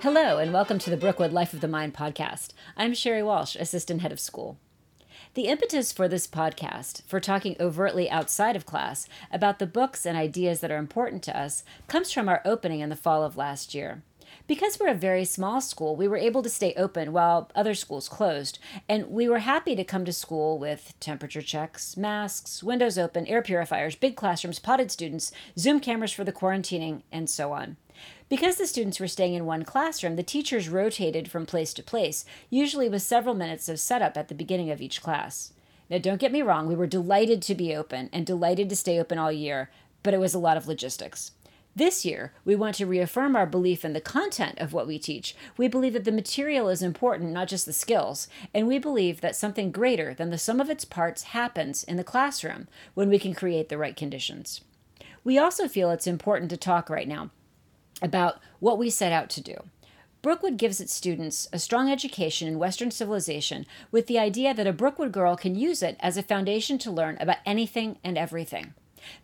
Hello, and welcome to the Brookewood Life of the Mind podcast. I'm Cherie Walsh, Assistant Head of School. The impetus for this podcast, for talking overtly outside of class about the books and ideas that are important to us, comes from our opening in the fall of last year. Because we're a very small school, we were able to stay open while other schools closed, and we were happy to come to school with temperature checks, masks, windows open, air purifiers, big classrooms, potted students, Zoom cameras for the quarantining, and so on. Because the students were staying in one classroom, the teachers rotated from place to place, usually with several minutes of setup at the beginning of each class. Now, don't get me wrong, we were delighted to be open and delighted to stay open all year, but it was a lot of logistics. This year, we want to reaffirm our belief in the content of what we teach. We believe that the material is important, not just the skills, and we believe that something greater than the sum of its parts happens in the classroom when we can create the right conditions. We also feel it's important to talk right now about what we set out to do. Brookewood gives its students a strong education in Western civilization with the idea that a Brookewood girl can use it as a foundation to learn about anything and everything.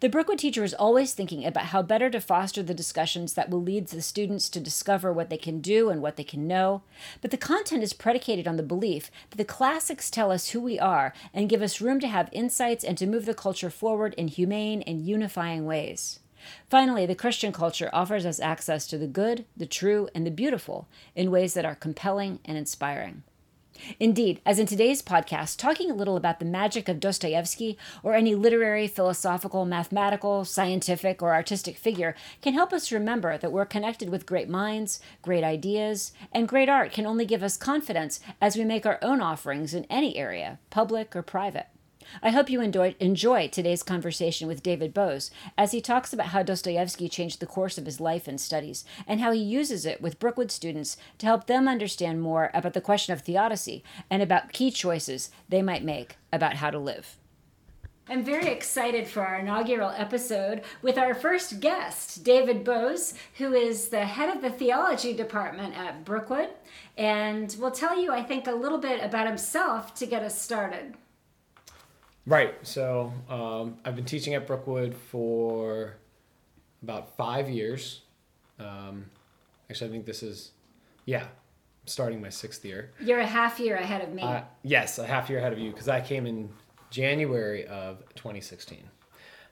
The Brookewood teacher is always thinking about how better to foster the discussions that will lead the students to discover what they can do and what they can know. But the content is predicated on the belief that the classics tell us who we are and give us room to have insights and to move the culture forward in humane and unifying ways. Finally, the Christian culture offers us access to the good, the true, and the beautiful in ways that are compelling and inspiring. Indeed, as in today's podcast, talking a little about the magic of Dostoevsky or any literary, philosophical, mathematical, scientific, or artistic figure can help us remember that we're connected with great minds, great ideas, and great art can only give us confidence as we make our own offerings in any area, public or private. I hope you enjoy, enjoy today's conversation with David Booz as he talks about how Dostoevsky changed the course of his life and studies and how he uses it with Brookewood students to help them understand more about the question of theodicy and about key choices they might make about how to live. I'm very excited for our inaugural episode with our first guest, David Booz, who is the head of the theology department at Brookewood, and will tell you, I think, a little bit about himself to get us started. Right. So um, I've been teaching at Brookewood for about five years. Um, actually, I think this is, yeah, starting my sixth year. You're a half year ahead of me. Uh, yes, a half year ahead of you because I came in January of 2016.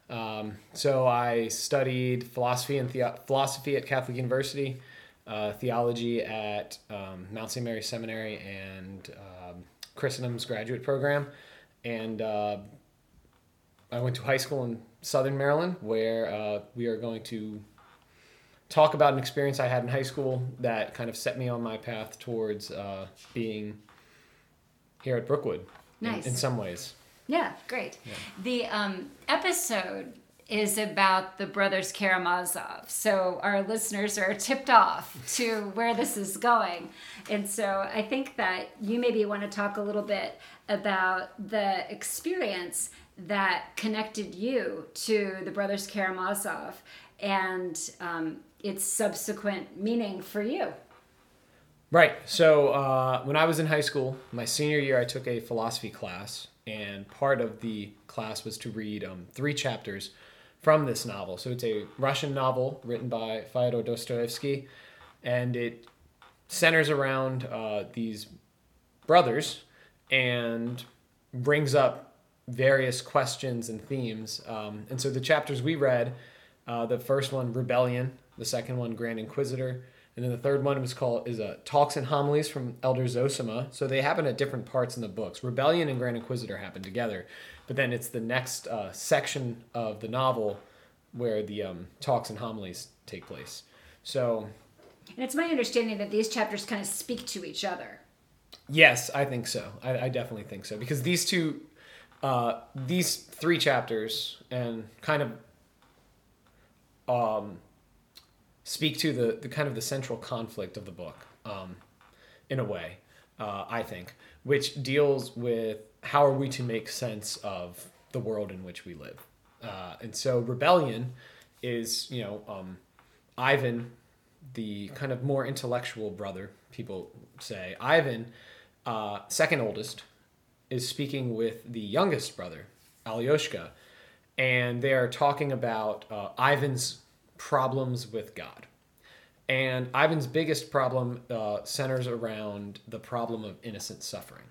Um, so I studied philosophy and the- philosophy at Catholic University, uh, theology at um, Mount St. Mary Seminary, and um, Christendom's graduate program and uh, I went to high school in Southern Maryland, where uh, we are going to talk about an experience I had in high school that kind of set me on my path towards uh, being here at Brookewood. Nice. In, in some ways. Yeah, great. Yeah. The um, episode is about the brothers Karamazov. So our listeners are tipped off to where this is going. And so I think that you maybe want to talk a little bit about the experience that connected you to the brothers Karamazov and um, its subsequent meaning for you. Right. So uh, when I was in high school, my senior year, I took a philosophy class, and part of the class was to read um, three chapters from this novel. So it's a Russian novel written by Fyodor Dostoevsky, and it centers around uh, these brothers and brings up various questions and themes. Um, and so the chapters we read, uh, the first one, Rebellion, the second one, Grand Inquisitor, and then the third one was called is Talks and Homilies from Elder Zosima. So they happen at different parts in the books. Rebellion and Grand Inquisitor happen together, but then it's the next uh, section of the novel where the um, talks and homilies take place. So, and it's my understanding that these chapters kind of speak to each other. Yes, I think so. I, I definitely think so because these two, uh, these three chapters, and kind of um, speak to the, the kind of the central conflict of the book, um, in a way. Uh, I think, which deals with how are we to make sense of the world in which we live. Uh, and so rebellion is, you know, um, Ivan, the kind of more intellectual brother, people say. Ivan uh, second oldest, is speaking with the youngest brother, Alyoshka, and they are talking about uh, Ivan's problems with God. And Ivan's biggest problem uh, centers around the problem of innocent suffering.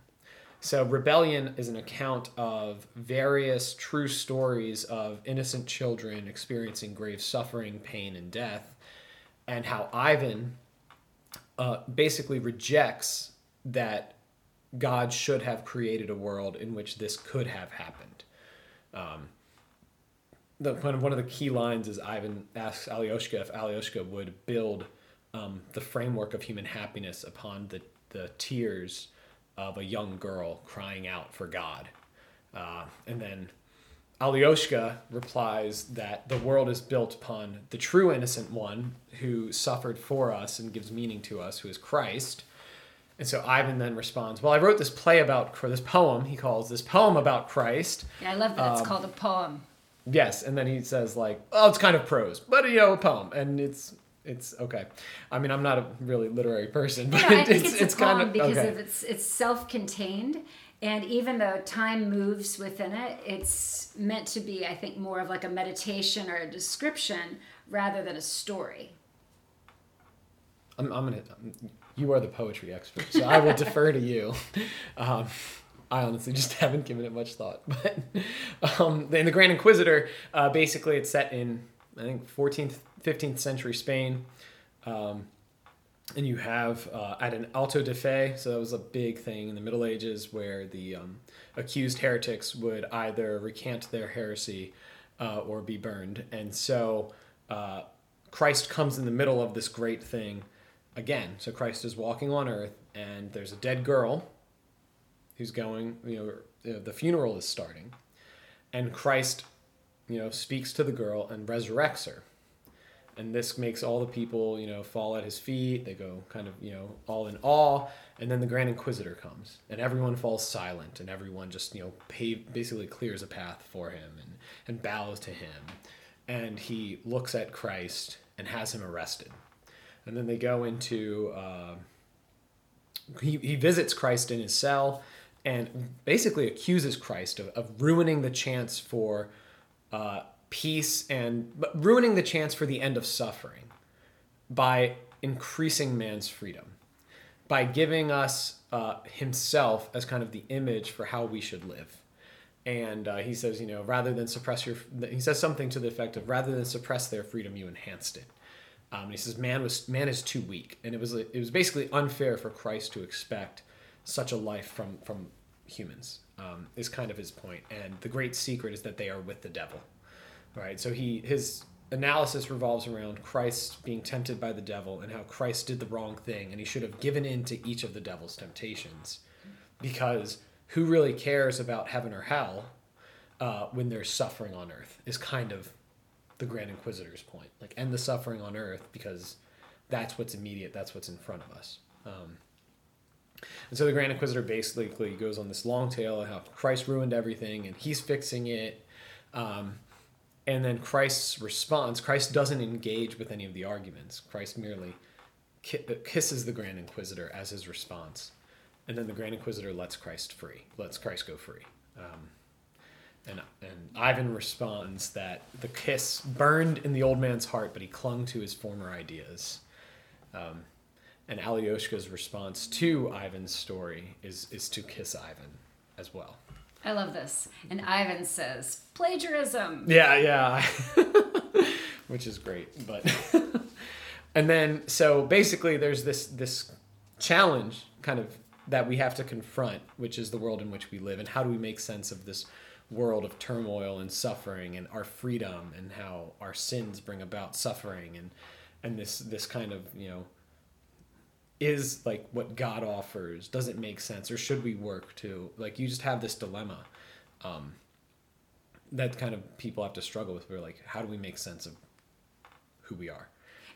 So, Rebellion is an account of various true stories of innocent children experiencing grave suffering, pain, and death, and how Ivan uh, basically rejects that God should have created a world in which this could have happened. Um, the, one of the key lines is Ivan asks Alyoshka if Alyoshka would build um, the framework of human happiness upon the, the tears of a young girl crying out for God. Uh, and then Alyoshka replies that the world is built upon the true innocent one who suffered for us and gives meaning to us, who is Christ. And so Ivan then responds, Well, I wrote this play about, for this poem, he calls this poem about Christ. Yeah, I love that it's um, called a poem. Yes, and then he says like, "Oh, it's kind of prose, but you know, a poem," and it's it's okay. I mean, I'm not a really literary person, but no, I think it's, it's, it's kind of because okay. of it's it's self-contained, and even though time moves within it, it's meant to be, I think, more of like a meditation or a description rather than a story. I'm, I'm gonna. You are the poetry expert, so I will defer to you. Um, I honestly just haven't given it much thought. But um, in the Grand Inquisitor, uh, basically, it's set in I think 14th, 15th century Spain. Um, and you have uh, at an auto de fe, so that was a big thing in the Middle Ages where the um, accused heretics would either recant their heresy uh, or be burned. And so uh, Christ comes in the middle of this great thing again. So Christ is walking on earth, and there's a dead girl who's going, you know, the funeral is starting, and Christ, you know, speaks to the girl and resurrects her. And this makes all the people, you know, fall at his feet. They go kind of, you know, all in awe. And then the Grand Inquisitor comes, and everyone falls silent, and everyone just, you know, basically clears a path for him and, and bows to him. And he looks at Christ and has him arrested. And then they go into, uh, he, he visits Christ in his cell and basically accuses Christ of, of ruining the chance for uh, peace and but ruining the chance for the end of suffering by increasing man's freedom, by giving us uh, himself as kind of the image for how we should live. And uh, he says, you know, rather than suppress your, he says something to the effect of, rather than suppress their freedom, you enhanced it. Um, and he says, man was man is too weak, and it was it was basically unfair for Christ to expect such a life from from humans um, is kind of his point and the great secret is that they are with the devil right so he his analysis revolves around christ being tempted by the devil and how christ did the wrong thing and he should have given in to each of the devil's temptations. Because who really cares about heaven or hell uh, when there's suffering on earth is kind of the grand inquisitor's point. Like end the suffering on earth because that's what's immediate that's what's in front of us. Um, and so the Grand Inquisitor basically goes on this long tale of how Christ ruined everything and he's fixing it. Um, and then Christ's response Christ doesn't engage with any of the arguments. Christ merely ki- kisses the Grand Inquisitor as his response. And then the Grand Inquisitor lets Christ free, lets Christ go free. Um, and, and Ivan responds that the kiss burned in the old man's heart, but he clung to his former ideas. Um, and Alyoshka's response to Ivan's story is is to kiss Ivan as well. I love this. And Ivan says, plagiarism. Yeah, yeah. Which is great. But and then so basically there's this this challenge kind of that we have to confront, which is the world in which we live and how do we make sense of this world of turmoil and suffering and our freedom and how our sins bring about suffering and and this this kind of, you know, is like what God offers does it make sense or should we work to like you just have this dilemma um, that kind of people have to struggle with. We're like, how do we make sense of who we are?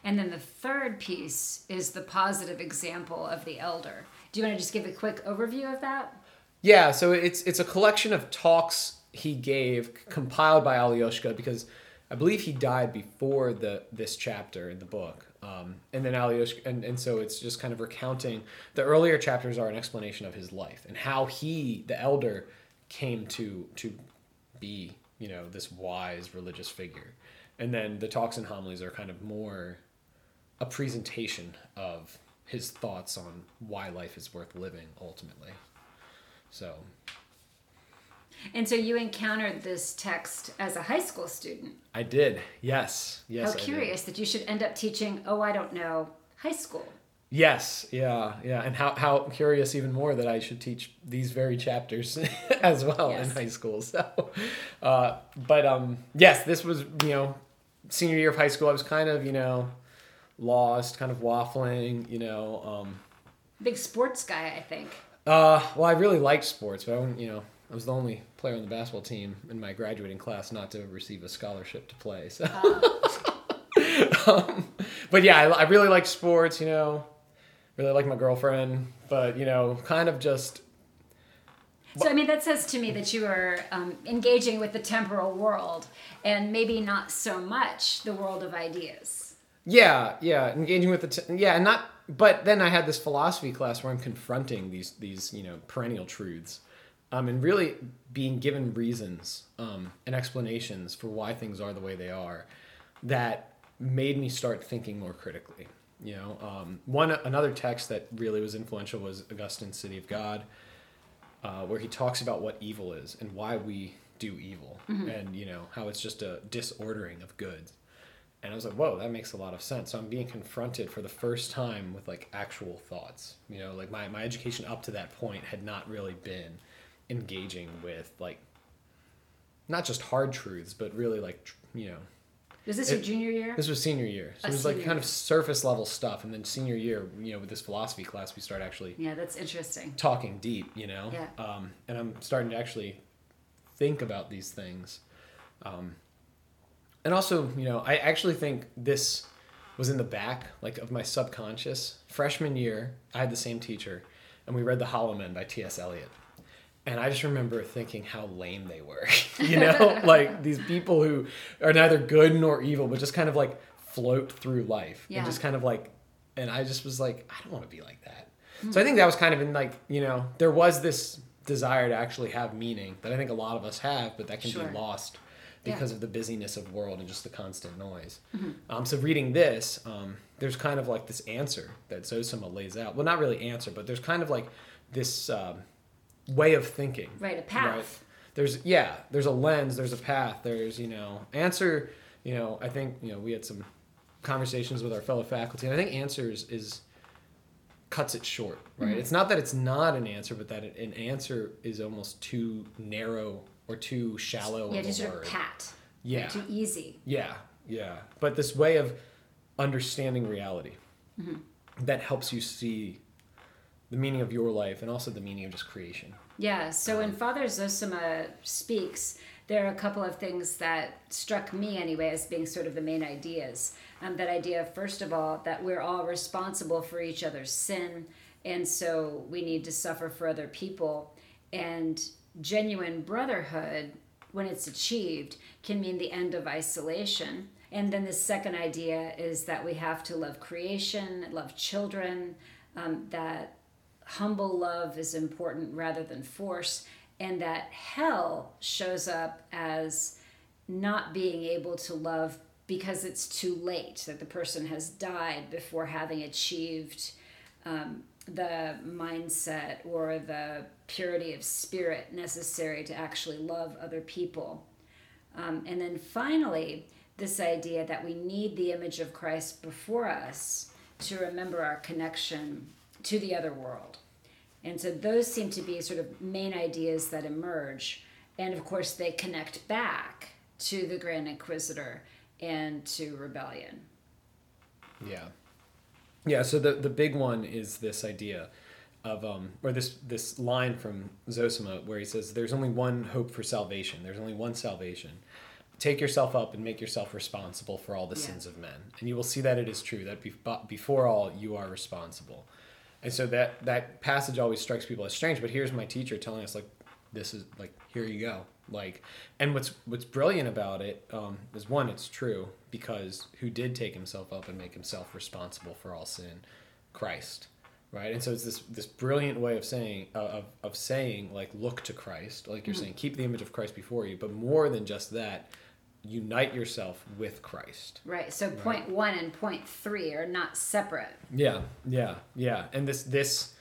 And then the third piece is the positive example of the elder. Do you want to just give a quick overview of that? Yeah, so it's it's a collection of talks he gave compiled by Alyoshka because I believe he died before the this chapter in the book. Um, and then Alyosha, and, and so it's just kind of recounting the earlier chapters are an explanation of his life and how he, the elder, came to to be, you know, this wise religious figure. And then the talks and homilies are kind of more a presentation of his thoughts on why life is worth living ultimately. So And so you encountered this text as a high school student. I did. Yes. Yes. How I did. curious that you should end up teaching, oh, I don't know, high school. Yes, yeah, yeah, and how how curious even more that I should teach these very chapters as well in high school. So, uh, but um, yes, this was you know senior year of high school. I was kind of you know lost, kind of waffling. You know, um, Big sports guy, I think. uh, well, I really liked sports, but I wouldn't, you know I was the only player on the basketball team in my graduating class not to receive a scholarship to play. So, um, but yeah, I, I really like sports. You know, really like my girlfriend, but you know, kind of just So, I mean, that says to me that you are um, engaging with the temporal world and maybe not so much the world of ideas. yeah, yeah, engaging with the t- yeah, and not. But then I had this philosophy class where I'm confronting these these you know perennial truths, um, and really being given reasons um, and explanations for why things are the way they are, that made me start thinking more critically. You know, um, one another text that really was influential was Augustine's City of God, uh, where he talks about what evil is and why we do evil, and you know how it's just a disordering of goods. And I was like, whoa, that makes a lot of sense. So I'm being confronted for the first time with like actual thoughts. You know, like my, my education up to that point had not really been engaging with like not just hard truths, but really like, you know, Was this It- your junior year? this was senior year. So A it was like kind of surface level stuff. And then senior year, you know, with this philosophy class, we start actually yeah, that's interesting. talking deep, you know? Yeah. Um, and I'm starting to actually think about these things. Um, and also, you know, I actually think this was in the back, like, of my subconscious. Freshman year, I had the same teacher, and we read The Hollow Men by T.S. Eliot. And I just remember thinking how lame they were. you know, like these people who are neither good nor evil, but just kind of like float through life. Yeah. And just kind of like, and I just was like, I don't want to be like that. So I think that was kind of in like, you know, there was this desire to actually have meaning that I think a lot of us have, but that can Sure. be lost Yeah. because of the busyness of the world and just the constant noise. Um, so reading this, um, there's kind of like this answer that Zosima lays out. Well, not really answer, but there's kind of like this um, way of thinking. Right, a path. There's yeah, there's a lens, there's a path, there's you know answer. You know, I think you know we had some conversations with our fellow faculty, and I think answers is cuts it short, right? Mm-hmm. It's not that it's not an answer, but that an answer is almost too narrow or too shallow Yeah, just a sort word. of pat. Yeah. Too easy. Yeah, yeah. But this way of understanding reality Mm-hmm. that helps you see the meaning of your life and also the meaning of just creation. Yeah, so when Father Zosima speaks, there are a couple of things that struck me anyway as being sort of the main ideas. Um, that idea, first of all, that we're all responsible for each other's sin, and so we need to suffer for other people. And genuine brotherhood, when it's achieved, can mean the end of isolation. And then the second idea is that we have to love creation, love children, um, that humble love is important rather than force, and that hell shows up as not being able to love because it's too late, that the person has died before having achieved um, the mindset or the purity of spirit necessary to actually love other people. Um, and then finally, this idea that we need the image of Christ before us to remember our connection to the other world. And so those seem to be sort of main ideas that emerge. And of course, they connect back to the Grand Inquisitor and to rebellion. Yeah. Yeah, so the the big one is this idea of um or this this line from Zosima where he says there's only one hope for salvation. There's only one salvation. Take yourself up and make yourself responsible for all the Yeah. sins of men. And you will see that it is true that be, before all you are responsible. And so that that passage always strikes people as strange, but here's my teacher telling us like this is like here you go. Like, and what's what's brilliant about it um, is one, it's true because who did take himself up and make himself responsible for all sin, Christ, right? And so it's this this brilliant way of saying uh, of of saying like look to Christ, like you're Mm-hmm. saying, keep the image of Christ before you, but more than just that, unite yourself with Christ. Right. So point one and point three are not separate. Yeah, yeah, yeah. And this this,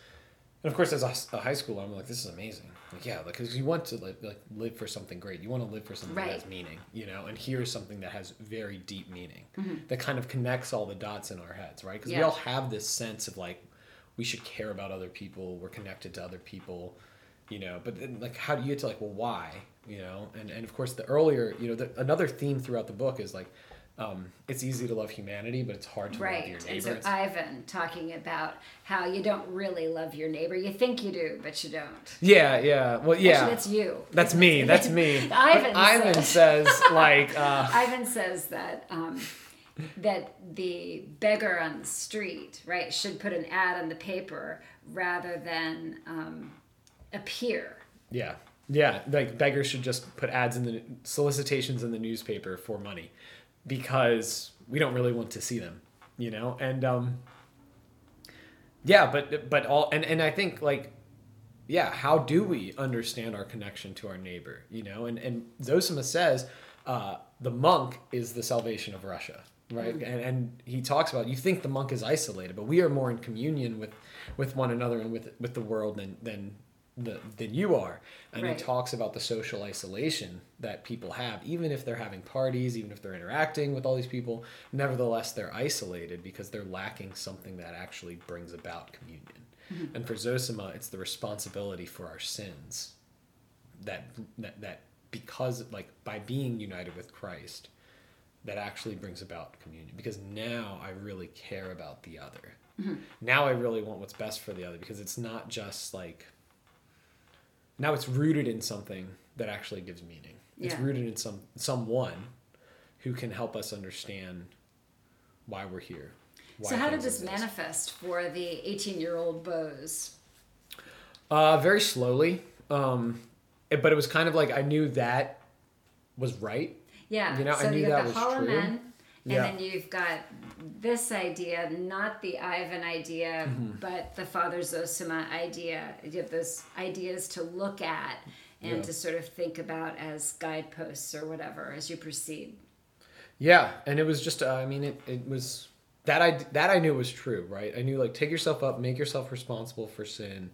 and of course, as a, a high schooler, I'm like, this is amazing. Like, yeah, because you want to like, like live for something great. You want to live for something Right. that has meaning, you know. And here's something that has very deep meaning Mm-hmm. that kind of connects all the dots in our heads, right? Because we all have this sense of like, we should care about other people. We're connected to other people, you know. But then, like, how do you get to like, well, why, you know? And and of course, the earlier, you know, the, another theme throughout the book is like. Um, it's easy to love humanity, but it's hard to love your Right. neighbor. And so It's- Ivan talking about how you don't really love your neighbor. You think you do, but you don't. Yeah, yeah. Well, yeah. Actually, that's you. That's me. That's me. Ivan Ivan says- says like, uh, Ivan says that um, that the beggar on the street, right, should put an ad on the paper rather than um, appear. yeah, yeah. Like beggars should just put ads in the solicitations in the newspaper for money, because we don't really want to see them, you know. And um, yeah, but but all and and I think like. Yeah, how do we understand our connection to our neighbor? You know, and and Zosima says uh, the monk is the salvation of Russia, right? And and he talks about you think the monk is isolated, but we are more in communion with with one another and with with the world than than the, than you are. And Right. he talks about the social isolation that people have, even if they're having parties, even if they're interacting with all these people. Nevertheless, they're isolated because they're lacking something that actually brings about communion. Mm-hmm. And for Zosima, it's the responsibility for our sins that that that because like by being united with Christ that actually brings about communion because now I really care about the other. Mm-hmm. Now I really want what's best for the other because it's not just like now it's rooted in something that actually gives meaning. It's rooted in some someone who can help us understand why we're here. so how did this manifest for the 18-year-old Booz? Uh, very slowly. Um, it- but it was kind of like I knew that was right. Yeah. You know, I knew that was true. Men, and Yeah. then you've got this idea, not the Ivan idea, Mm-hmm. but the Father Zosima idea. You have those ideas to look at and Yeah. to sort of think about as guideposts or whatever as you proceed. Yeah, and it was just uh, I mean it, it was that I that I knew was true, right? I knew like take yourself up, make yourself responsible for sin.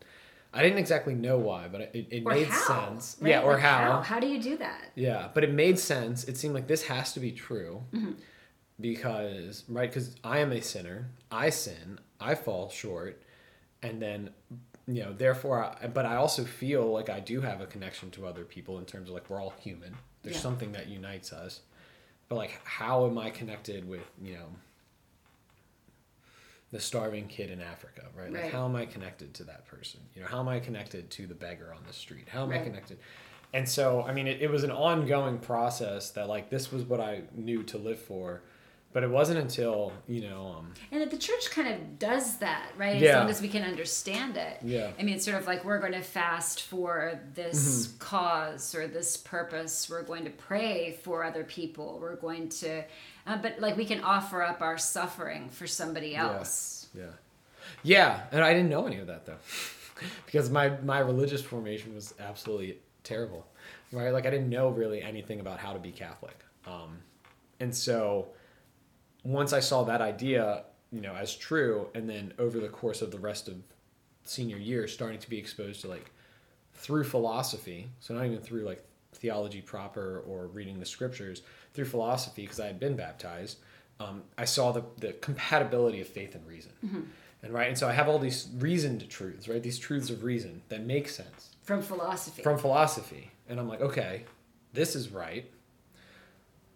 I didn't exactly know why, but it, it Or made how? sense. right? Yeah, or Like, how. How do you do that? Yeah, but it made sense. It seemed like this has to be true Mm-hmm. Because right because I am a sinner. I sin. I fall short, and then you know therefore. I, but I also feel like I do have a connection to other people in terms of like we're all human. There's Yeah. something that unites us. But like, how am I connected with you know the starving kid in Africa, right? Like, how am I connected to that person? You know, how am I connected to the beggar on the street? How am I connected? And so, I mean, it, it was an ongoing process that, like, this was what I knew to live for. But it wasn't until, you know, um, And the church kind of does that, right? As Yeah. long as we can understand it. Yeah. I mean, it's sort of like we're going to fast for this Mm-hmm. cause or this purpose. We're going to pray for other people. We're going to, uh, but like we can offer up our suffering for somebody else. Yeah. Yeah, and I didn't know any of that though. because my my religious formation was absolutely terrible. Right? Like I didn't know really anything about how to be Catholic. Um and so once I saw that idea, you know, as true and then over the course of the rest of senior year starting to be exposed to like through philosophy, so not even through like theology proper or reading the scriptures, through philosophy because I had been baptized, um, I saw the, the compatibility of faith and reason. And right, and so I have all these reasoned truths, right? These truths of reason that make sense From philosophy. from philosophy. And I'm like, okay, this is right.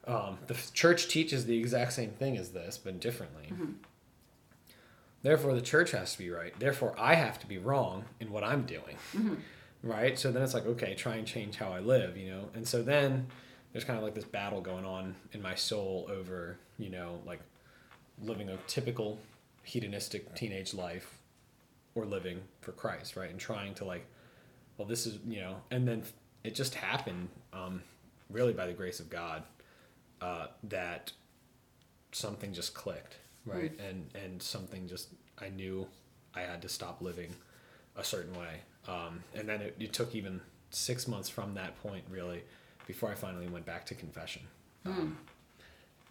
Um, the church teaches the exact same thing as this, but differently. Therefore, the church has to be right. Therefore, I have to be wrong in what I'm doing. Right? So then it's like, okay, try and change how I live, you know? And so then there's kind of like this battle going on in my soul over, you know, like living a typical hedonistic teenage life or living for Christ, right? And trying to like, well, this is, you know, and then it just happened, um, really by the grace of God, uh, that something just clicked, right? And and something just I knew I had to stop living a certain way, um, and then it, it took even six months from that point, really, before I finally went back to confession. Um,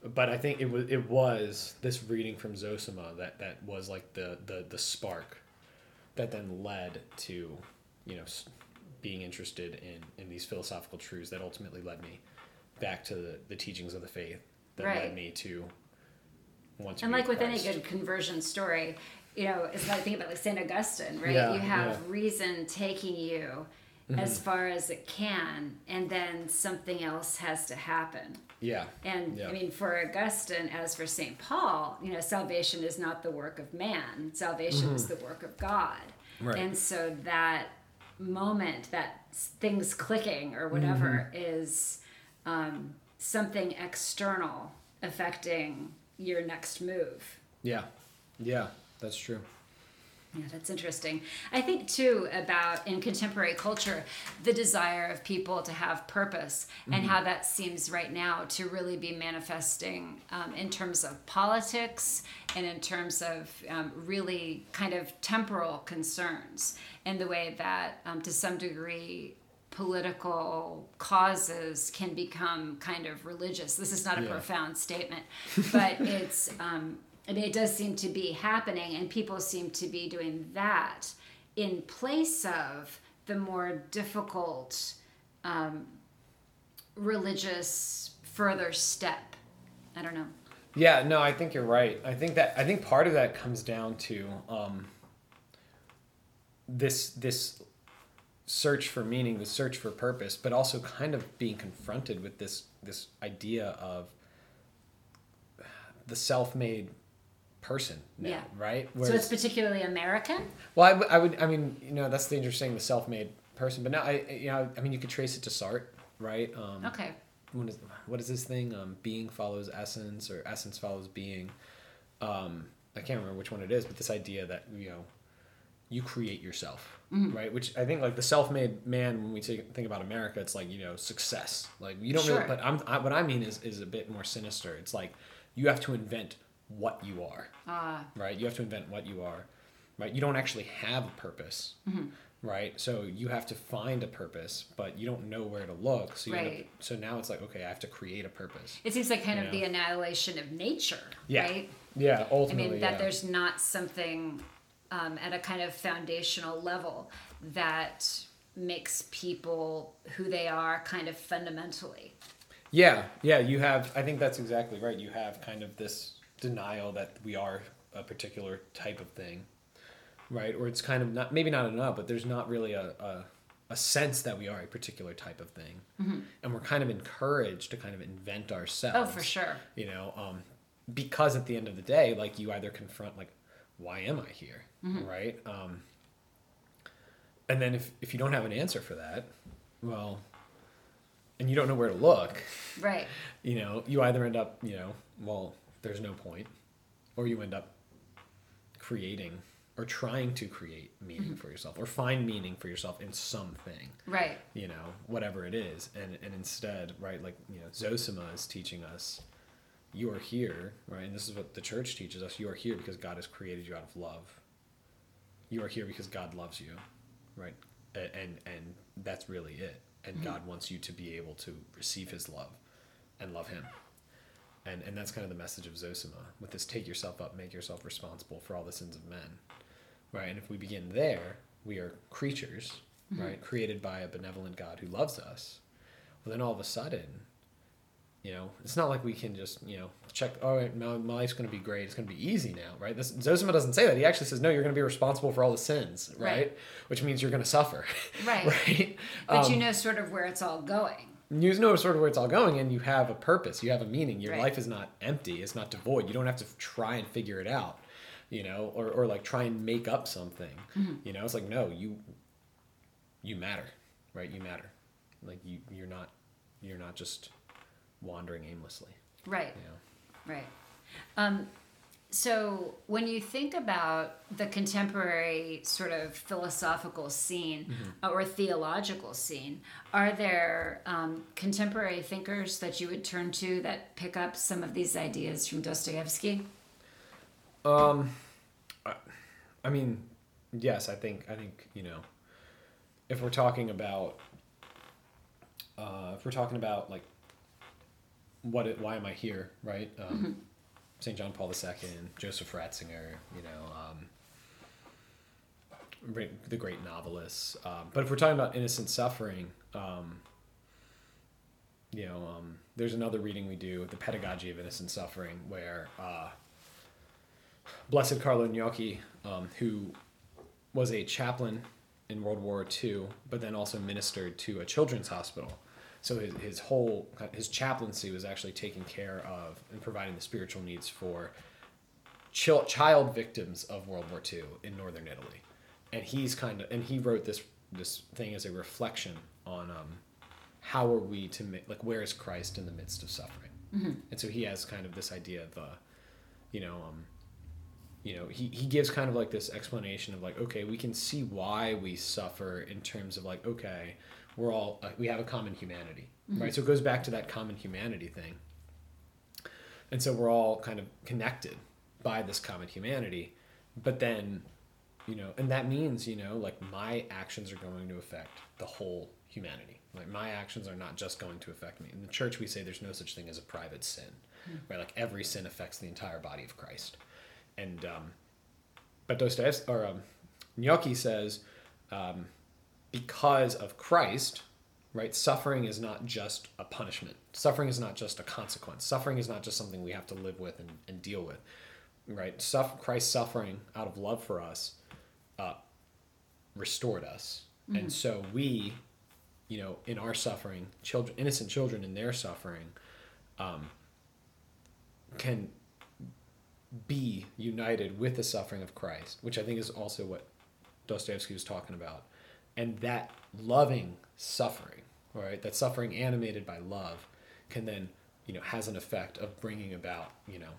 but I think it was it was this reading from Zosima that that was like the the the spark that then led to you know being interested in in these philosophical truths that ultimately led me back to the, the teachings of the faith that Right. led me to want to And be like with any good conversion story, you know, it's like think about like Saint Augustine, right? Yeah, you have yeah. Mm-hmm. reason taking you as far as it can, and then something else has to happen. yeah And Yeah. I mean, for Augustine, as for St. Paul, you know, salvation is not the work of man, salvation is the work of God. Mm-hmm. Right. And so that moment, that things clicking or whatever, Mm-hmm. is um, something external affecting your next move. yeah yeah that's true Yeah, that's interesting. I think too about in contemporary culture the desire of people to have purpose and how that seems right now to really be manifesting um, in terms of politics and in terms of um, really kind of temporal concerns and the way that um, to some degree political causes can become kind of religious. This is not a Yeah. profound statement, but it's um, I mean, it does seem to be happening, and people seem to be doing that in place of the more difficult um, religious further step. I don't know. Yeah, no, I think you're right. I think that I think part of that comes down to um, this this search for meaning, the search for purpose, but also kind of being confronted with this this idea of the self-made person now, Yeah. right? so it's particularly American. Well, I, w- I would, I mean, you know, that's the interesting, the self-made person, but now I, you know, I mean, you could trace it to Sartre, right? Um, Okay. what is what is this thing? Um, being follows essence, or essence follows being. Um, I can't remember which one it is, but this idea that you know, you create yourself, Mm-hmm. right? Which I think like the self-made man. When we take, think about America, it's like you know success. Like you don't Sure. really, but I'm I, what I mean is is a bit more sinister. It's like you have to invent what you are Ah, right? You have to invent what you are, right? You don't actually have a purpose, Mm-hmm. right? So you have to find a purpose, but you don't know where to look. So you end up- Right. so now it's like okay, I have to create a purpose. it seems like kind of Yeah. the annihilation of nature, Yeah. right? Yeah, I ultimately, mean, that yeah. there's not something um, at a kind of foundational level that makes people who they are kind of fundamentally. Yeah, yeah, you have. I think that's exactly right. You have kind of this denial that we are a particular type of thing, right? Or it's kind of not maybe not enough, but there's not really a a, a sense that we are a particular type of thing, and we're kind of encouraged to kind of invent ourselves. Mm-hmm. Oh, for sure. You know, um, because at the end of the day, like you either confront like, why am I here, Mm-hmm. right? Um, and then if if you don't have an answer for that, well, and you don't know where to look Right. you know, you either end up, you know, well, there's no point, or you end up creating or trying to create meaning for yourself or find meaning for yourself in something, Right. you know, whatever it is. And, and instead, right, like, you know, Zosima is teaching us you are here, right? And this is what the church teaches us you are here because God has created you out of love. You are here because God loves you, right? And, and that's really it. And mm-hmm. God wants you to be able to receive his love and love him. And, and that's kind of the message of Zosima with this take yourself up, make yourself responsible for all the sins of men. Right? And if we begin there, we are creatures, mm-hmm. right? Created by a benevolent God who loves us. Well, then all of a sudden, you know, it's not like we can just, you know, check, all right, my, my life's going to be great. It's going to be easy now, right? This, Zosima doesn't say that. He actually says, no, you're going to be responsible for all the sins, right? Right. Which means you're going to suffer, Right. right? But Um, you know sort of where it's all going. you know sort of where it's all going and you have a purpose you have a meaning your Right. life is not empty it's not devoid you don't have to try and figure it out you know or, or like try and make up something Mm-hmm. you know it's like no you you matter right you matter like you you're not you're not just wandering aimlessly Right. you know Right. Um, so when you think about the contemporary sort of philosophical scene mm-hmm. or theological scene are there um, contemporary thinkers that you would turn to that pick up some of these ideas from dostoevsky um i mean yes i think i think you know if we're talking about uh, if we're talking about like what it, why am I here, right? Um, mm-hmm. St. John Paul II, Joseph Ratzinger, you know, um, the great novelists. Um, but if we're talking about innocent suffering, um, you know, um, there's another reading we do, The Pedagogy of Innocent Suffering, where uh, Blessed Carlo Gnocchi, um, who was a chaplain in World War II, but then also ministered to a children's hospital. So his, his whole his chaplaincy was actually taking care of and providing the spiritual needs for ch- child victims of World War II in northern Italy, and he's kind of and he wrote this this thing as a reflection on um, how are we to make like where is Christ in the midst of suffering, mm-hmm. and so he has kind of this idea of uh, you know um, you know he, he gives kind of like this explanation of like okay we can see why we suffer in terms of like okay we're all we have a common humanity mm-hmm. right so it goes back to that common humanity thing. And so we're all kind of connected by this common humanity but then you know and that means you know like my actions are going to affect the whole humanity like my actions are not just going to affect me. In the church we say there's no such thing as a private sin mm-hmm. right? Like every sin affects the entire body of christ. And um, but Dostoevsky or um, Gnocchi says um, because of Christ, right? Suffering is not just a punishment. Suffering is not just a consequence. Suffering is not just something we have to live with and, and deal with, right? Suff- Christ's suffering out of love for us uh, restored us, mm-hmm. and so we, you know, in our suffering, children, innocent children in their suffering, um, can be united with the suffering of Christ, which I think is also what Dostoevsky was talking about. And that loving suffering, right, that suffering animated by love, can then, you know, has an effect of bringing about, you know,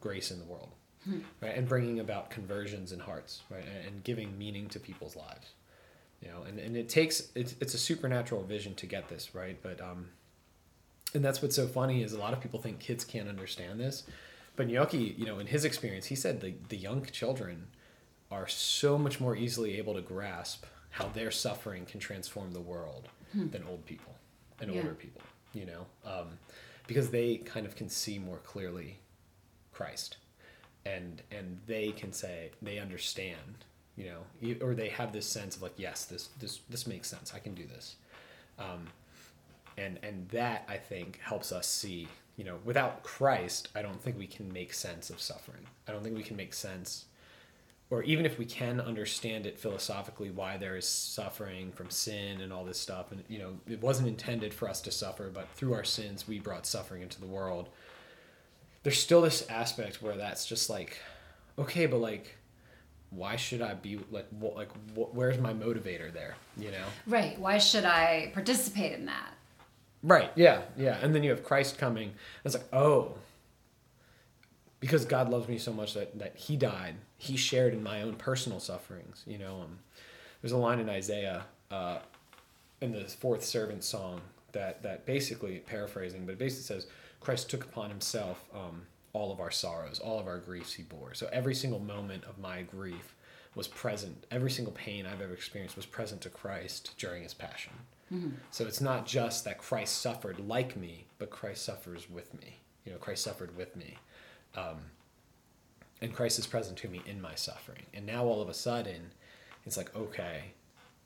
grace in the world, hmm. right, and bringing about conversions in hearts, right, and, and giving meaning to people's lives, you know, and, and it takes it's it's a supernatural vision to get this right, but um, and that's what's so funny is a lot of people think kids can't understand this, but Gnocchi, you know, in his experience, he said the, the young children are so much more easily able to grasp how their suffering can transform the world hmm. than old people and yeah. older people, you know, um, because they kind of can see more clearly Christ and, and they can say, they understand, you know, or they have this sense of like, yes, this, this, this makes sense. I can do this. Um, and, and that I think helps us see you know, without Christ, I don't think we can make sense of suffering. I don't think we can make sense, or even if we can understand it philosophically, why there is suffering from sin and all this stuff. And, you know, it wasn't intended for us to suffer, but through our sins, we brought suffering into the world. There's still this aspect where that's just like, okay, but like, why should I be like, what, like, what, where's my motivator there? You know? Right. Why should I participate in that? Right. Yeah. Yeah. And then you have Christ coming. It's like, oh, because God loves me so much that that He died. He shared in my own personal sufferings. You know, um, there's a line in Isaiah, uh, in the fourth servant song that that basically paraphrasing, but it basically says Christ took upon Himself um, all of our sorrows, all of our griefs He bore. So every single moment of my grief was present. Every single pain I've ever experienced was present to Christ during His passion. Mm-hmm. So it's not just that Christ suffered like me, but Christ suffers with me. You know, Christ suffered with me. Um, and Christ is present to me in my suffering. And now all of a sudden, it's like, okay,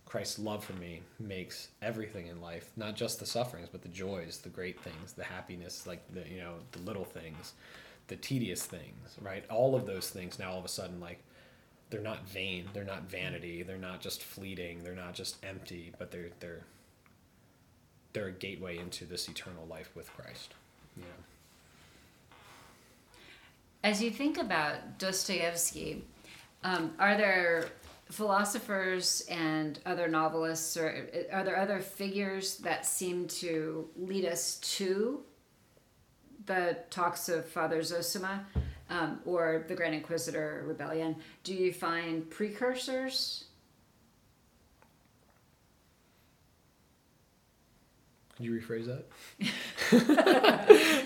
Christ's love for me makes everything in life, not just the sufferings, but the joys, the great things, the happiness, like the, you know, the little things, the tedious things, right? All of those things now all of a sudden, like, they're not vain, they're not vanity, they're not just fleeting, they're not just empty, but they're, they're, they're a gateway into this eternal life with Christ. Yeah. As you think about Dostoevsky, um, are there philosophers and other novelists, or are there other figures that seem to lead us to the talks of Father Zosima um, or the Grand Inquisitor rebellion, do you find precursors? Could you rephrase that?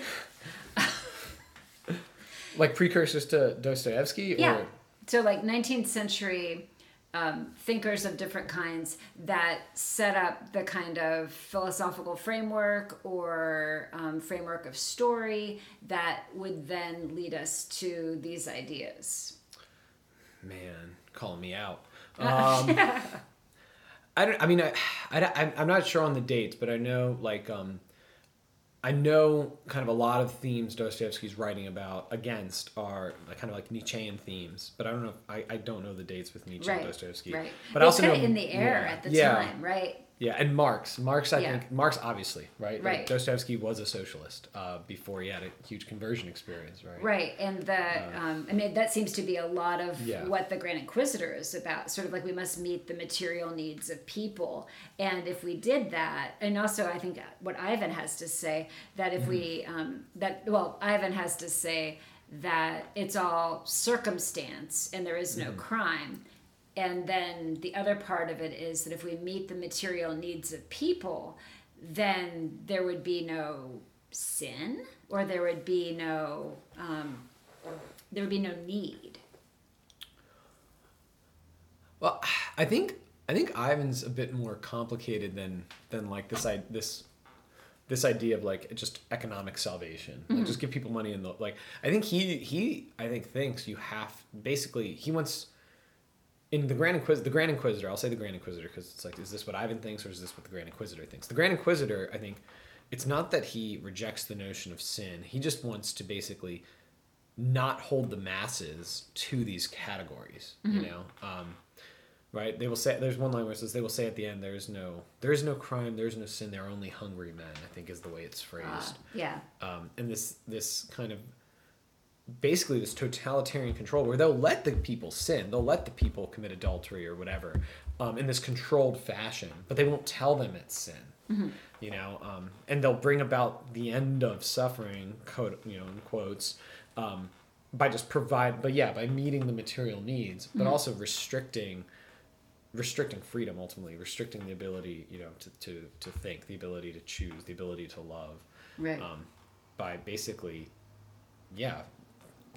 like precursors to Dostoevsky? Yeah. Or? So, like 19th century um, thinkers of different kinds that set up the kind of philosophical framework or um, framework of story that would then lead us to these ideas. Man, calling me out. Um, I don't. I mean, I, I, I'm not sure on the dates, but I know like um, I know kind of a lot of themes Dostoevsky's writing about against are kind of like Nietzschean themes, but I don't know. If, I, I don't know the dates with Nietzsche right, and Dostoevsky. Right. But it's I also kind know of in the air yeah, at the yeah, time, right? Yeah, and Marx. Marx, I Yeah. think Marx obviously, right? Like, Right. Dostoevsky was a socialist uh, before he had a huge conversion experience, right? Right, and the um, I mean that seems to be a lot of Uh, Yeah. what the Grand Inquisitor is about. Sort of like we must meet the material needs of people, and if we did that, and also I think what Ivan has to say that if we Mm-hmm. um, that well Ivan has to say that it's all circumstance and there is no Mm-hmm. crime. And then the other part of it is that if we meet the material needs of people, then there would be no sin or there would be no um, there would be no need Well, I think I think Ivan's a bit more complicated than than like this I this this idea of like just economic salvation. Like just give people money and the like. I think he he I think thinks you have basically he wants in the Grand Inquisitor. The Grand Inquisitor. I'll say the Grand Inquisitor because it's like is this what Ivan thinks or is this what the Grand Inquisitor thinks? The Grand Inquisitor, I think, it's not that he rejects the notion of sin. He just wants to basically not hold the masses to these categories. You know. Um, right? They will say there's one line where it says they will say at the end there is no there is no crime, there is no sin, there are only hungry men. I think is the way it's uh, phrased. yeah Um, and this this kind of basically this totalitarian control where they'll let the people sin, they'll let the people commit adultery or whatever um, in this controlled fashion, but they won't tell them it's sin. You know, um, and they'll bring about the end of suffering, quote, you know, in quotes, um, by just provide, but yeah, by meeting the material needs, but also restricting restricting freedom ultimately restricting the ability you know to, to, to think the ability to choose the ability to love right um, by basically yeah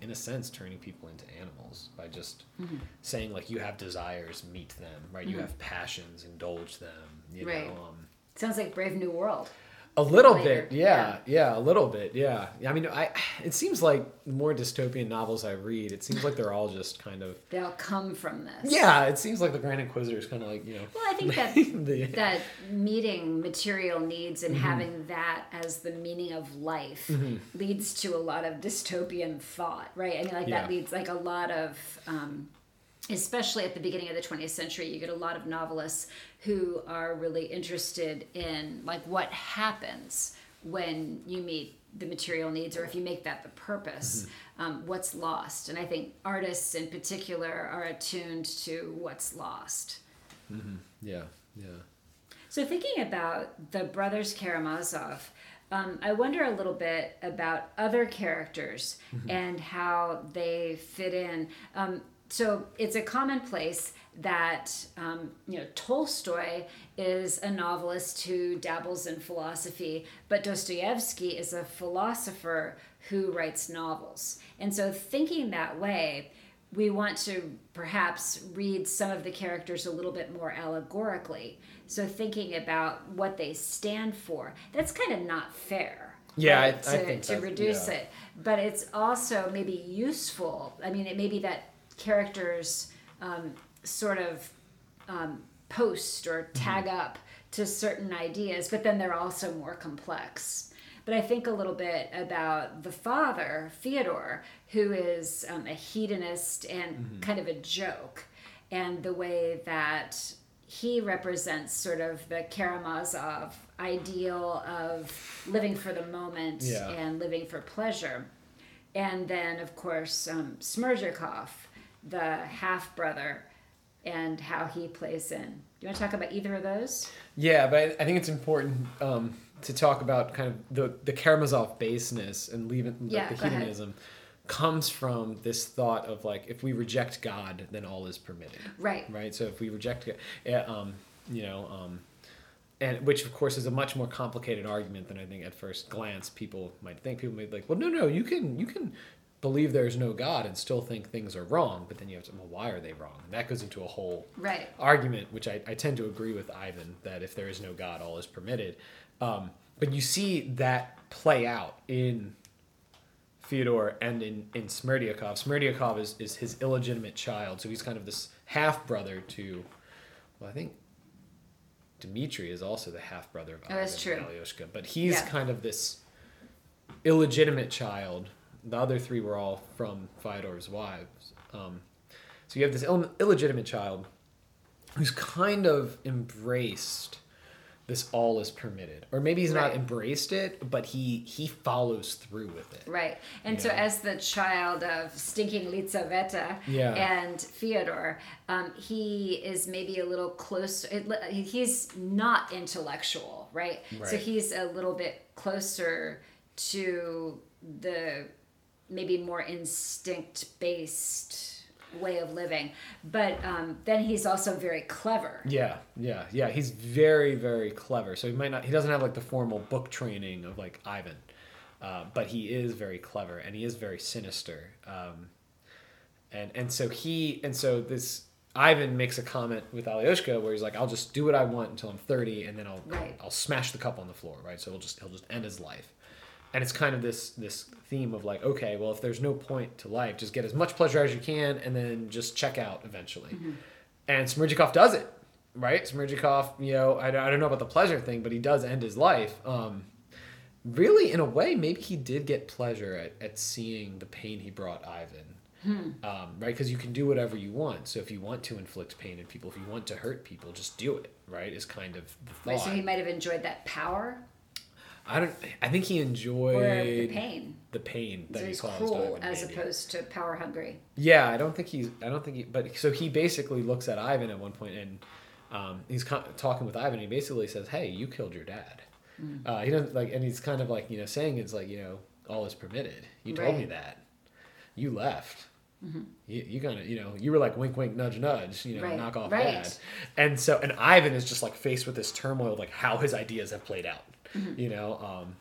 in a sense turning people into animals by just Mm-hmm. saying like you have desires meet them right you have passions indulge them you Right. know um, sounds like brave new world a little Later, bit yeah, yeah. a little bit yeah. I mean i it seems like more dystopian novels i read it seems like they're all just kind of they'll come from this. Yeah it seems like the grand inquisitor is kind of like you know well i think that the, that meeting material needs and having that as the meaning of life leads to a lot of dystopian thought right? I mean like Yeah. that leads like a lot of um, especially at the beginning of the 20th century you get a lot of novelists who are really interested in like what happens when you meet the material needs or if you make that the purpose um, what's lost. And i think artists in particular are attuned to what's lost. Yeah yeah. So thinking about the brothers Karamazov, um, I wonder a little bit about other characters and how they fit in. Um, so it's a commonplace that um, you know Tolstoy is a novelist who dabbles in philosophy, but Dostoevsky is a philosopher who writes novels. And so thinking that way, we want to perhaps read some of the characters a little bit more allegorically. So thinking about what they stand for, that's kind of not fair. Yeah, I- I to, think to reduce yeah. it. But it's also maybe useful. I mean, it may be that characters um, sort of um, post or tag up to certain ideas, but then they're also more complex. But I think a little bit about the father, Theodore, who is um, a hedonist and kind of a joke, and the way that he represents sort of the Karamazov ideal of living for the moment Yeah. and living for pleasure. And then, of course, um, Smerdyakov, the half brother, and how he plays in. Do you want to talk about either of those? Yeah, but I, I think it's important um, to talk about kind of the the Karamazov baseness and leave it like Yeah, the go ahead. hedonism, comes from this thought of like if we reject God, then all is permitted. Right. Right. So if we reject, uh, um, you know, um, and which of course is a much more complicated argument than I think at first glance people might think. People might be like, well, no, no, you can you can believe there's no God and still think things are wrong, but then you have to, well, why are they wrong? And that goes into a whole Right. argument, which I, I tend to agree with Ivan that if there is no God, all is permitted. Um, but you see that play out in Fyodor and in, in Smerdyakov. Smerdyakov is, is his illegitimate child, so he's kind of this half brother to, well, I think Dmitri is also the half brother of Oh, that's Ivan and true. Alyosha, but he's Yeah. kind of this illegitimate child. The other three were all from Fyodor's wives. Um, so you have this Ill- illegitimate child who's kind of embraced this all is permitted, or maybe he's not embraced it, but he he follows through with it. Right. And so, Yeah. as the child of stinking Lizaveta Yeah. and Fyodor, um, he is maybe a little close. It, he's not intellectual, right? right So, he's a little bit closer to the maybe more instinct based way of living. But um, then he's also very clever. Yeah, yeah, yeah. He's very, very clever. So he might not. He doesn't have like the formal book training of like Ivan, uh, but he is very clever and he is very sinister. Um, and and so he and so this Ivan makes a comment with Alyoshka where he's like, "I'll just do what I want until I'm 30, and then I'll Right. I'll smash the cup on the floor." Right. So he'll just he'll just end his life. And it's kind of this this theme of like, okay, well, if there's no point to life, just get as much pleasure as you can, and then just check out eventually. And Smerdyakov does it, right? Smerdyakov, you know, I, I don't know about the pleasure thing, but he does end his life. Um, really, in a way, maybe he did get pleasure at, at seeing the pain he brought Ivan. Um, right? Because you can do whatever you want. So if you want to inflict pain in people, if you want to hurt people, just do it, right? Is kind of the thought. Right, so he might have enjoyed that power I don't. I think he enjoyed or the pain. the pain that So he he's caused cruel as maybe. opposed to power hungry. Yeah, I don't think he's. I don't think he. But so he basically looks at Ivan at one point and um, he's co- talking with Ivan. And he basically says, "Hey, you killed your dad." Mm. Uh, he doesn't like, and he's kind of like you know saying it's like you know all is permitted. You told me that. You left. You, you kind of you know you were like wink wink nudge nudge you know Right, knock off right. dad and so and Ivan is just like faced with this turmoil of like how his ideas have played out you know um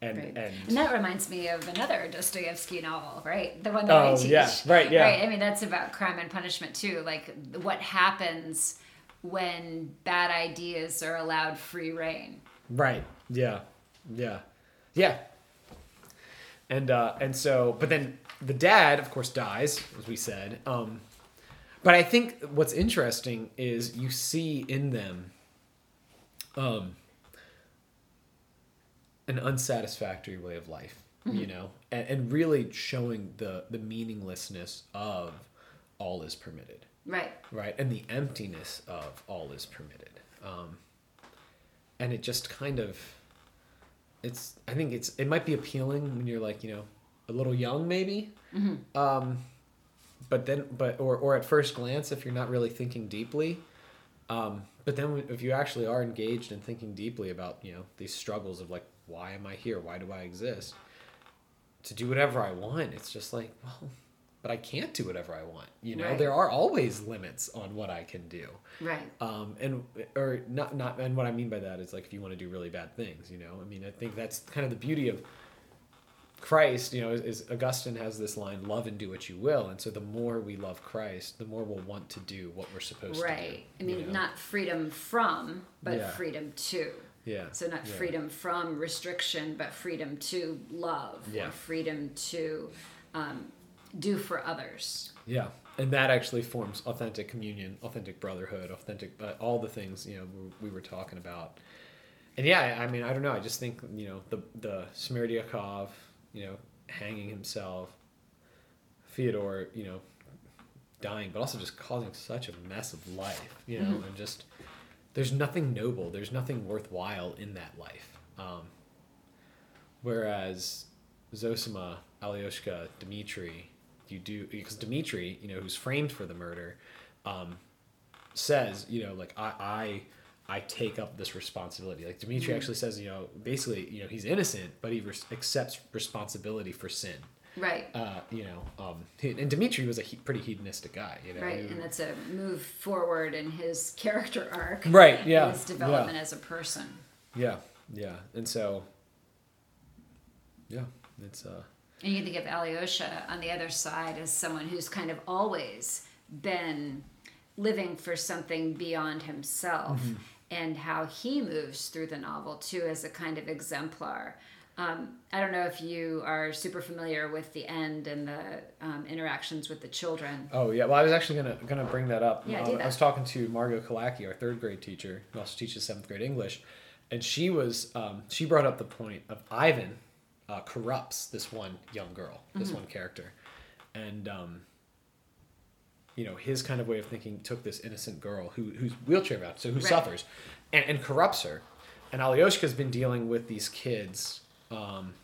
and Mm-hmm. Right. and And that reminds me of another Dostoevsky novel, right? The one that I Oh, teach. yeah, right, yeah. Right. I mean, that's about crime and punishment too. Like what happens when bad ideas are allowed free reign. Right. Yeah. Yeah. Yeah. And uh and so but then the dad of course dies as we said. Um but I think what's interesting is you see in them um an unsatisfactory way of life, you know, and, and really showing the the meaninglessness of all is permitted. Right. right? And the emptiness of all is permitted. Um, and it just kind of it's i think it's it might be appealing when you're like you know a little young maybe. Um, but then but or, or at first glance if you're not really thinking deeply um, but then if you actually are engaged in thinking deeply about you know these struggles of like why am i here why do i exist to do whatever i want it's just like well but i can't do whatever i want you know Right. there are always limits on what i can do Right. um, and or not not and what I mean by that is like if you want to do really bad things, you know. I mean, I think that's kind of the beauty of Christ. You know, is, is Augustine has this line, "Love and do what you will," and so the more we love Christ, the more we'll want to do what we're supposed Right. To do. Right. I mean, you know? not freedom from, but Yeah. freedom to. Yeah. So not yeah. freedom from restriction, but freedom to love Yeah. or freedom to um, do for others. Yeah, and that actually forms authentic communion, authentic brotherhood, authentic uh, all the things you know we, we were talking about. And yeah, I mean, I don't know. I just think you know the the Smerdyakov, you know, hanging himself, Fyodor, you know, dying, but also just causing such a mess of life, you know, and just there's nothing noble, there's nothing worthwhile in that life. Um, whereas Zosima, Alyoshka, Dmitri, you do because Dmitri, you know, who's framed for the murder, um, says, you know, like I, I, I take up this responsibility. Like Dmitri actually says, you know, basically, you know, he's innocent, but he res- accepts responsibility for sin. Right. Uh, you know, um, and Dimitri was a he, pretty hedonistic guy. You know, Right, and that's a move forward in his character arc. Right, yeah, His development yeah. as a person. yeah, yeah, and so, yeah, it's uh, And you can think of Alyosha on the other side as someone who's kind of always been living for something beyond himself Mm-hmm. and how he moves through the novel too as a kind of exemplar. Um, I don't know if you are super familiar with the end and the um, interactions with the children. Oh yeah, well I was actually gonna gonna bring that up. Yeah, Uh, do I was talking to Margot Kalaki, our third grade teacher, who also teaches seventh grade English, and she was um, she brought up the point of Ivan uh, corrupts this one young girl, this Mm-hmm. one character, and um, you know his kind of way of thinking took this innocent girl who who's wheelchair bound, so who Right. suffers, and, and corrupts her, and Alyoshka's been dealing with these kids. Um,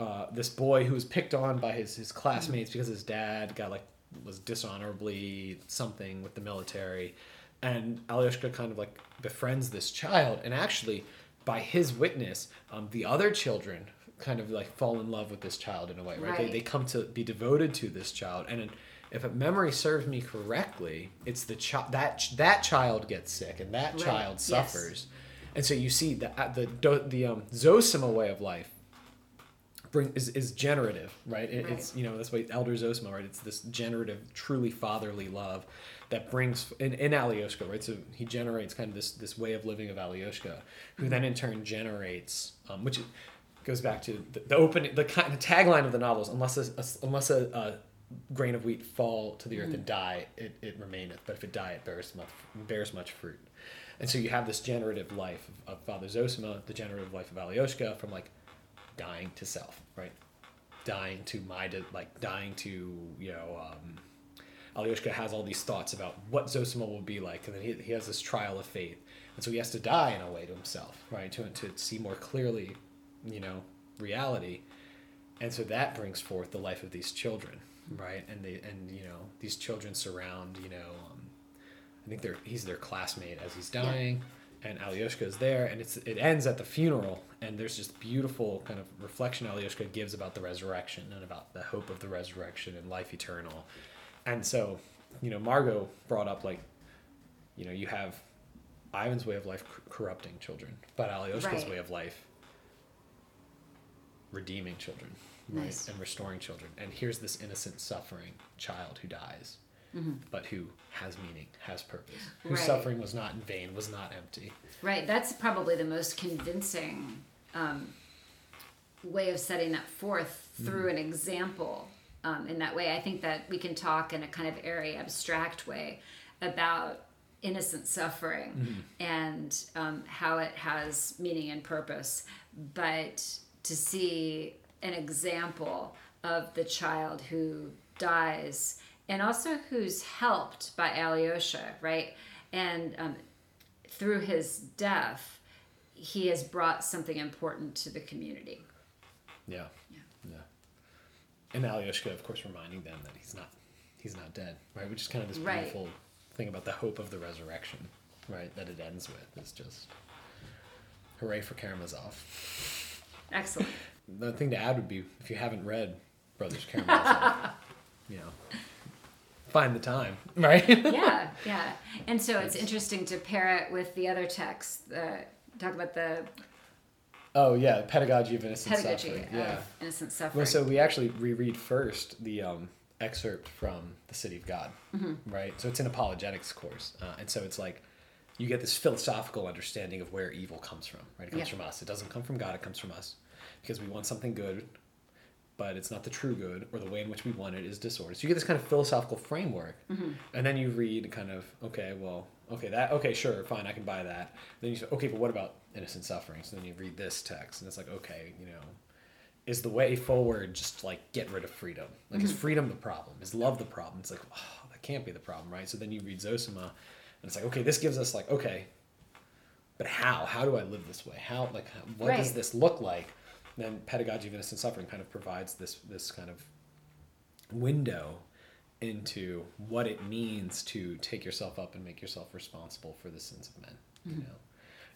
uh, this boy who was picked on by his, his classmates because his dad got like was dishonorably something with the military. And Alyosha kind of like befriends this child. And actually by his witness um, the other children kind of like fall in love with this child in a way right, They, Right. they come to be devoted to this child. And if a memory serves me correctly it's the child that ch- that child gets sick and that Right, child yes. And so you see the the the, the um, Zosima way of life bring is, is generative, right? It, It's you know that's why Elder Zosima, right? It's this generative, truly fatherly love that brings in, in Alyoshka, right? So he generates kind of this this way of living of Alyoshka, who then in turn generates, um, which goes back to the, the opening, the kind the tagline of the novels. unless a, a- unless a, a grain of wheat fall to the earth and die, it, it remaineth. But if it die, it bears much bears much fruit. And so you have this generative life of, of Father Zosima, the generative life of Alyoshka, from like dying to self, right? Dying to my, like dying to, you know, um, Alyoshka has all these thoughts about what Zosima will be like, and then he, he has this trial of faith. And so he has to die in a way to himself, right? To, to see more clearly, you know, reality. And so that brings forth the life of these children, right? And they, and, you know, these children surround, you know, I think they're, he's their classmate as he's dying and Alyoshka is there, and it's it ends at the funeral, and there's this beautiful kind of reflection Alyoshka gives about the resurrection and about the hope of the resurrection and life eternal, and so, you know, Margot brought up like, you know, you have Ivan's way of life cor- corrupting children, but Alyoshka's Right. way of life redeeming children, right, Nice. and restoring children, and here's this innocent suffering child who dies. But who has meaning, has purpose, whose Right. suffering was not in vain, was not empty. Right, that's probably the most convincing um, way of setting that forth through an example. Um, in that way, I think that we can talk in a kind of airy, abstract way about innocent suffering and um, how it has meaning and purpose. But to see an example of the child who dies and also who's helped by Alyosha, right? And um, through his death, he has brought something important to the community. Yeah. Yeah. Yeah. And Alyoshka, of course, reminding them that he's not he's not dead, right? Which is kind of this Right. beautiful thing about the hope of the resurrection, right? That it ends with. It's just hooray for Karamazov. Excellent. The thing to add would be if you haven't read Brothers Karamazov, you know, find the time, right? yeah, yeah. And so it's interesting to pair it with the other texts. Uh, talk about the oh yeah, pedagogy of innocent pedagogy suffering. of Yeah. innocent suffering. Well, so we actually reread first the um, excerpt from The City of God, Mm-hmm. right? So it's an apologetics course. Uh, and so it's like you get this philosophical understanding of where evil comes from, right? It comes Yeah. from us. It doesn't come from God, it comes from us. Because we want something good, but it's not the true good, or the way in which we want it is disorder. So you get this kind of philosophical framework. Mm-hmm. And then you read kind of, okay, well, okay, that, okay, sure, fine, I can buy that. Then you say, okay, but what about innocent suffering? So then you read this text, and it's like, okay, you know, is the way forward just like get rid of freedom? Like, is freedom the problem? Is love the problem? It's like, oh, that can't be the problem, right? So then you read Zosima, and it's like, okay, this gives us like, okay, but how? How do I live this way? How, like, what does this look like? Then pedagogy of innocent suffering kind of provides this this kind of window into what it means to take yourself up and make yourself responsible for the sins of men. You mm. know,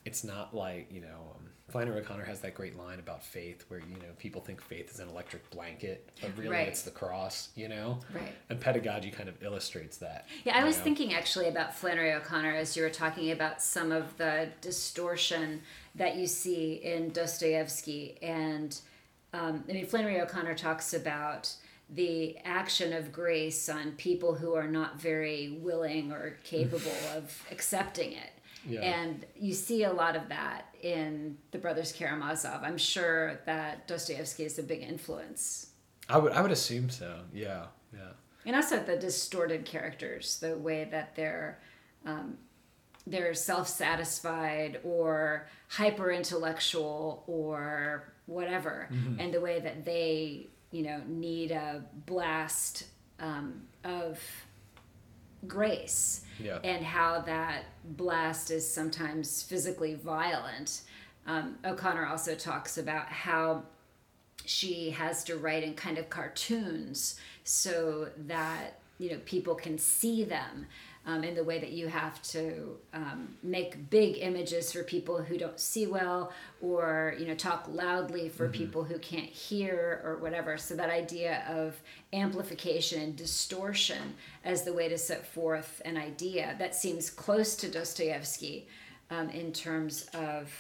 it's not like you know um, Flannery O'Connor has that great line about faith, where you know people think faith is an electric blanket, but really Right. it's the cross. You know, Right. and pedagogy kind of illustrates that. Yeah, I was know? thinking actually about Flannery O'Connor as you were talking about some of the distortion that you see in Dostoevsky. And um, I mean, Flannery O'Connor talks about the action of grace on people who are not very willing or capable of accepting it. Yeah. And you see a lot of that in the Brothers Karamazov. I'm sure that Dostoevsky is a big influence. I would I would assume so. Yeah, yeah. and also the distorted characters the way that they're um, they're self-satisfied or hyper intellectual or whatever and the way that they you know need a blast um, of grace Yeah. and how that blast is sometimes physically violent um, o'connor also talks about how she has to write in kind of cartoons so that you know people can see them um, in the way that you have to um, make big images for people who don't see well or you know talk loudly for people who can't hear or whatever. So that idea of amplification and distortion as the way to set forth an idea that seems close to dostoevsky um, in terms of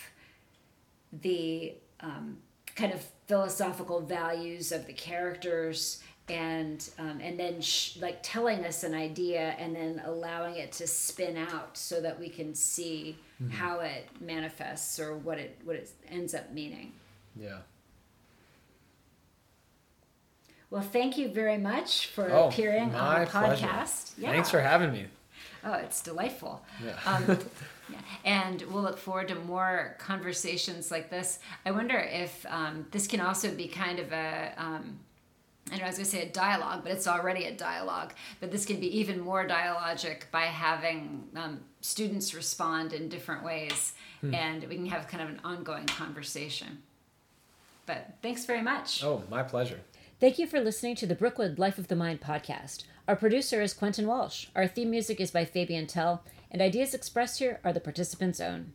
the um, kind of philosophical values of the characters and um, and then sh- like telling us an idea and then allowing it to spin out so that we can see how it manifests or what it what it ends up meaning. Yeah. Well, thank you very much for Oh, appearing on the podcast. Thanks for having me. Oh, it's delightful. Yeah. Um, yeah. And we'll look forward to more conversations like this. I wonder if um, this can also be kind of a, um, I know I was going to say a dialogue, but it's already a dialogue. But this can be even more dialogic by having um, students respond in different ways, and we can have kind of an ongoing conversation. But thanks very much. Oh, my pleasure. Thank you for listening to the Brookewood Life of the Mind podcast. Our producer is Quentin Walsh. Our theme music is by Fabian Tell, and ideas expressed here are the participants' own.